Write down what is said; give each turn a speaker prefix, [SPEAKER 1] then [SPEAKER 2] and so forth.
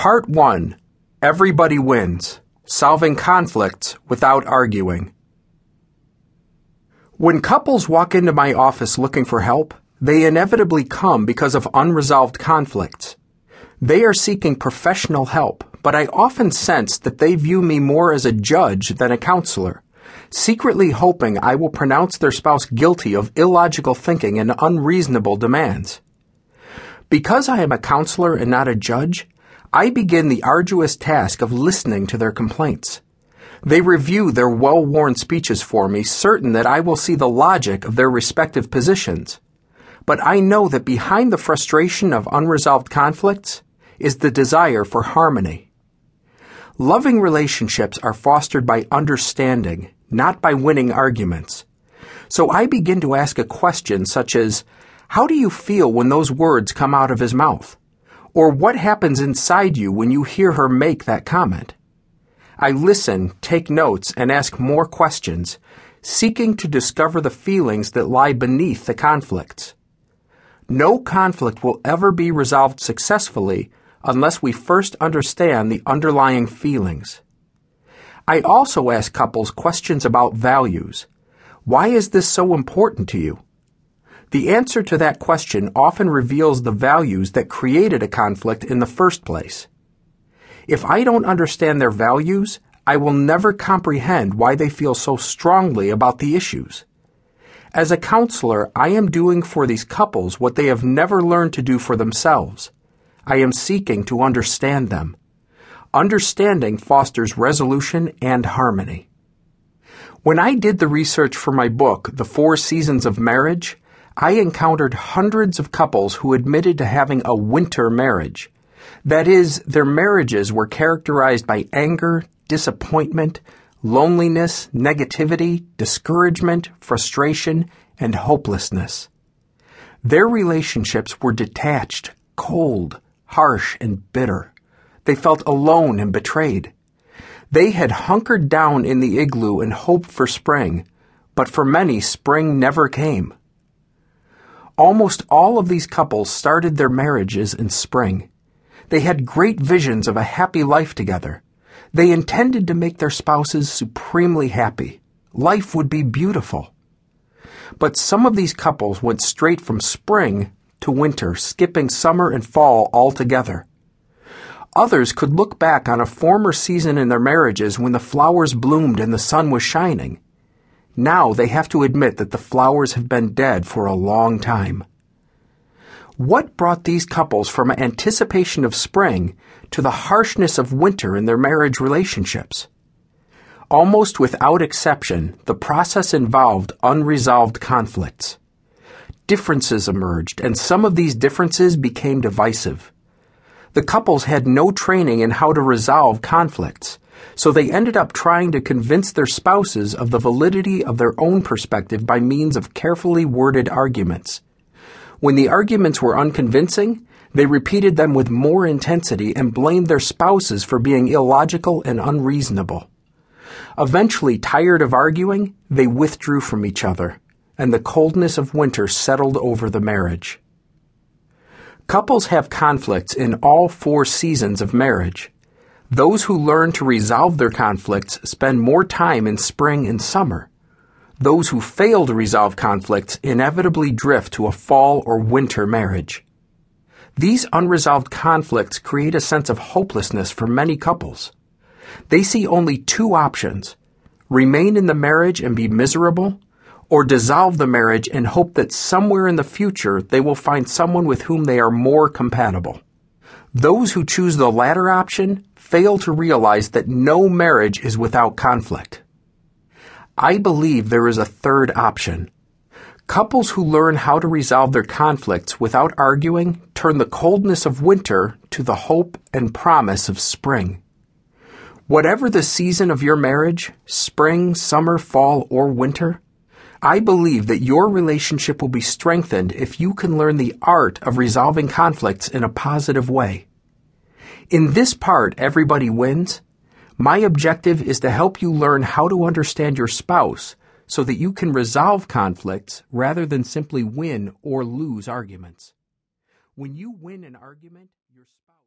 [SPEAKER 1] Part 1 Everybody Wins Solving Conflicts Without Arguing. When couples walk into my office looking for help, they inevitably come because of unresolved conflicts. They are seeking professional help, but I often sense that they view me more as a judge than a counselor, secretly hoping I will pronounce their spouse guilty of illogical thinking and unreasonable demands. Because I am a counselor and not a judge, I begin the arduous task of listening to their complaints. They review their well worn speeches for me, certain that I will see the logic of their respective positions. But I know that behind the frustration of unresolved conflicts is the desire for harmony. Loving relationships are fostered by understanding, not by winning arguments. So I begin to ask a question such as, How do you feel when those words come out of his mouth? Or what happens inside you when you hear her make that comment? I listen, take notes, and ask more questions, seeking to discover the feelings that lie beneath the conflicts. No conflict will ever be resolved successfully unless we first understand the underlying feelings. I also ask couples questions about values. Why is this so important to you? The answer to that question often reveals the values that created a conflict in the first place. If I don't understand their values, I will never comprehend why they feel so strongly about the issues. As a counselor, I am doing for these couples what they have never learned to do for themselves. I am seeking to understand them. Understanding fosters resolution and harmony. When I did the research for my book, The Four Seasons of Marriage, I encountered hundreds of couples who admitted to having a winter marriage. That is, their marriages were characterized by anger, disappointment, loneliness, negativity, discouragement, frustration, and hopelessness. Their relationships were detached, cold, harsh, and bitter. They felt alone and betrayed. They had hunkered down in the igloo and hoped for spring, but for many, spring never came. Almost all of these couples started their marriages in spring. They had great visions of a happy life together. They intended to make their spouses supremely happy. Life would be beautiful. But some of these couples went straight from spring to winter, skipping summer and fall altogether. Others could look back on a former season in their marriages when the flowers bloomed and the sun was shining. Now they have to admit that the flowers have been dead for a long time. What brought these couples from anticipation of spring to the harshness of winter in their marriage relationships? Almost without exception, the process involved unresolved conflicts. Differences emerged, and some of these differences became divisive. The couples had no training in how to resolve conflicts so they ended up trying to convince their spouses of the validity of their own perspective by means of carefully worded arguments. When the arguments were unconvincing, they repeated them with more intensity and blamed their spouses for being illogical and unreasonable. Eventually, tired of arguing, they withdrew from each other, and the coldness of winter settled over the marriage. Couples have conflicts in all four seasons of marriage. Those who learn to resolve their conflicts spend more time in spring and summer. Those who fail to resolve conflicts inevitably drift to a fall or winter marriage. These unresolved conflicts create a sense of hopelessness for many couples. They see only two options remain in the marriage and be miserable, or dissolve the marriage and hope that somewhere in the future they will find someone with whom they are more compatible. Those who choose the latter option fail to realize that no marriage is without conflict. I believe there is a third option. Couples who learn how to resolve their conflicts without arguing turn the coldness of winter to the hope and promise of spring. Whatever the season of your marriage, spring, summer, fall, or winter, I believe that your relationship will be strengthened if you can learn the art of resolving conflicts in a positive way. In this part, Everybody Wins, my objective is to help you learn how to understand your spouse so that you can resolve conflicts rather than simply win or lose arguments. When you win an argument, your spouse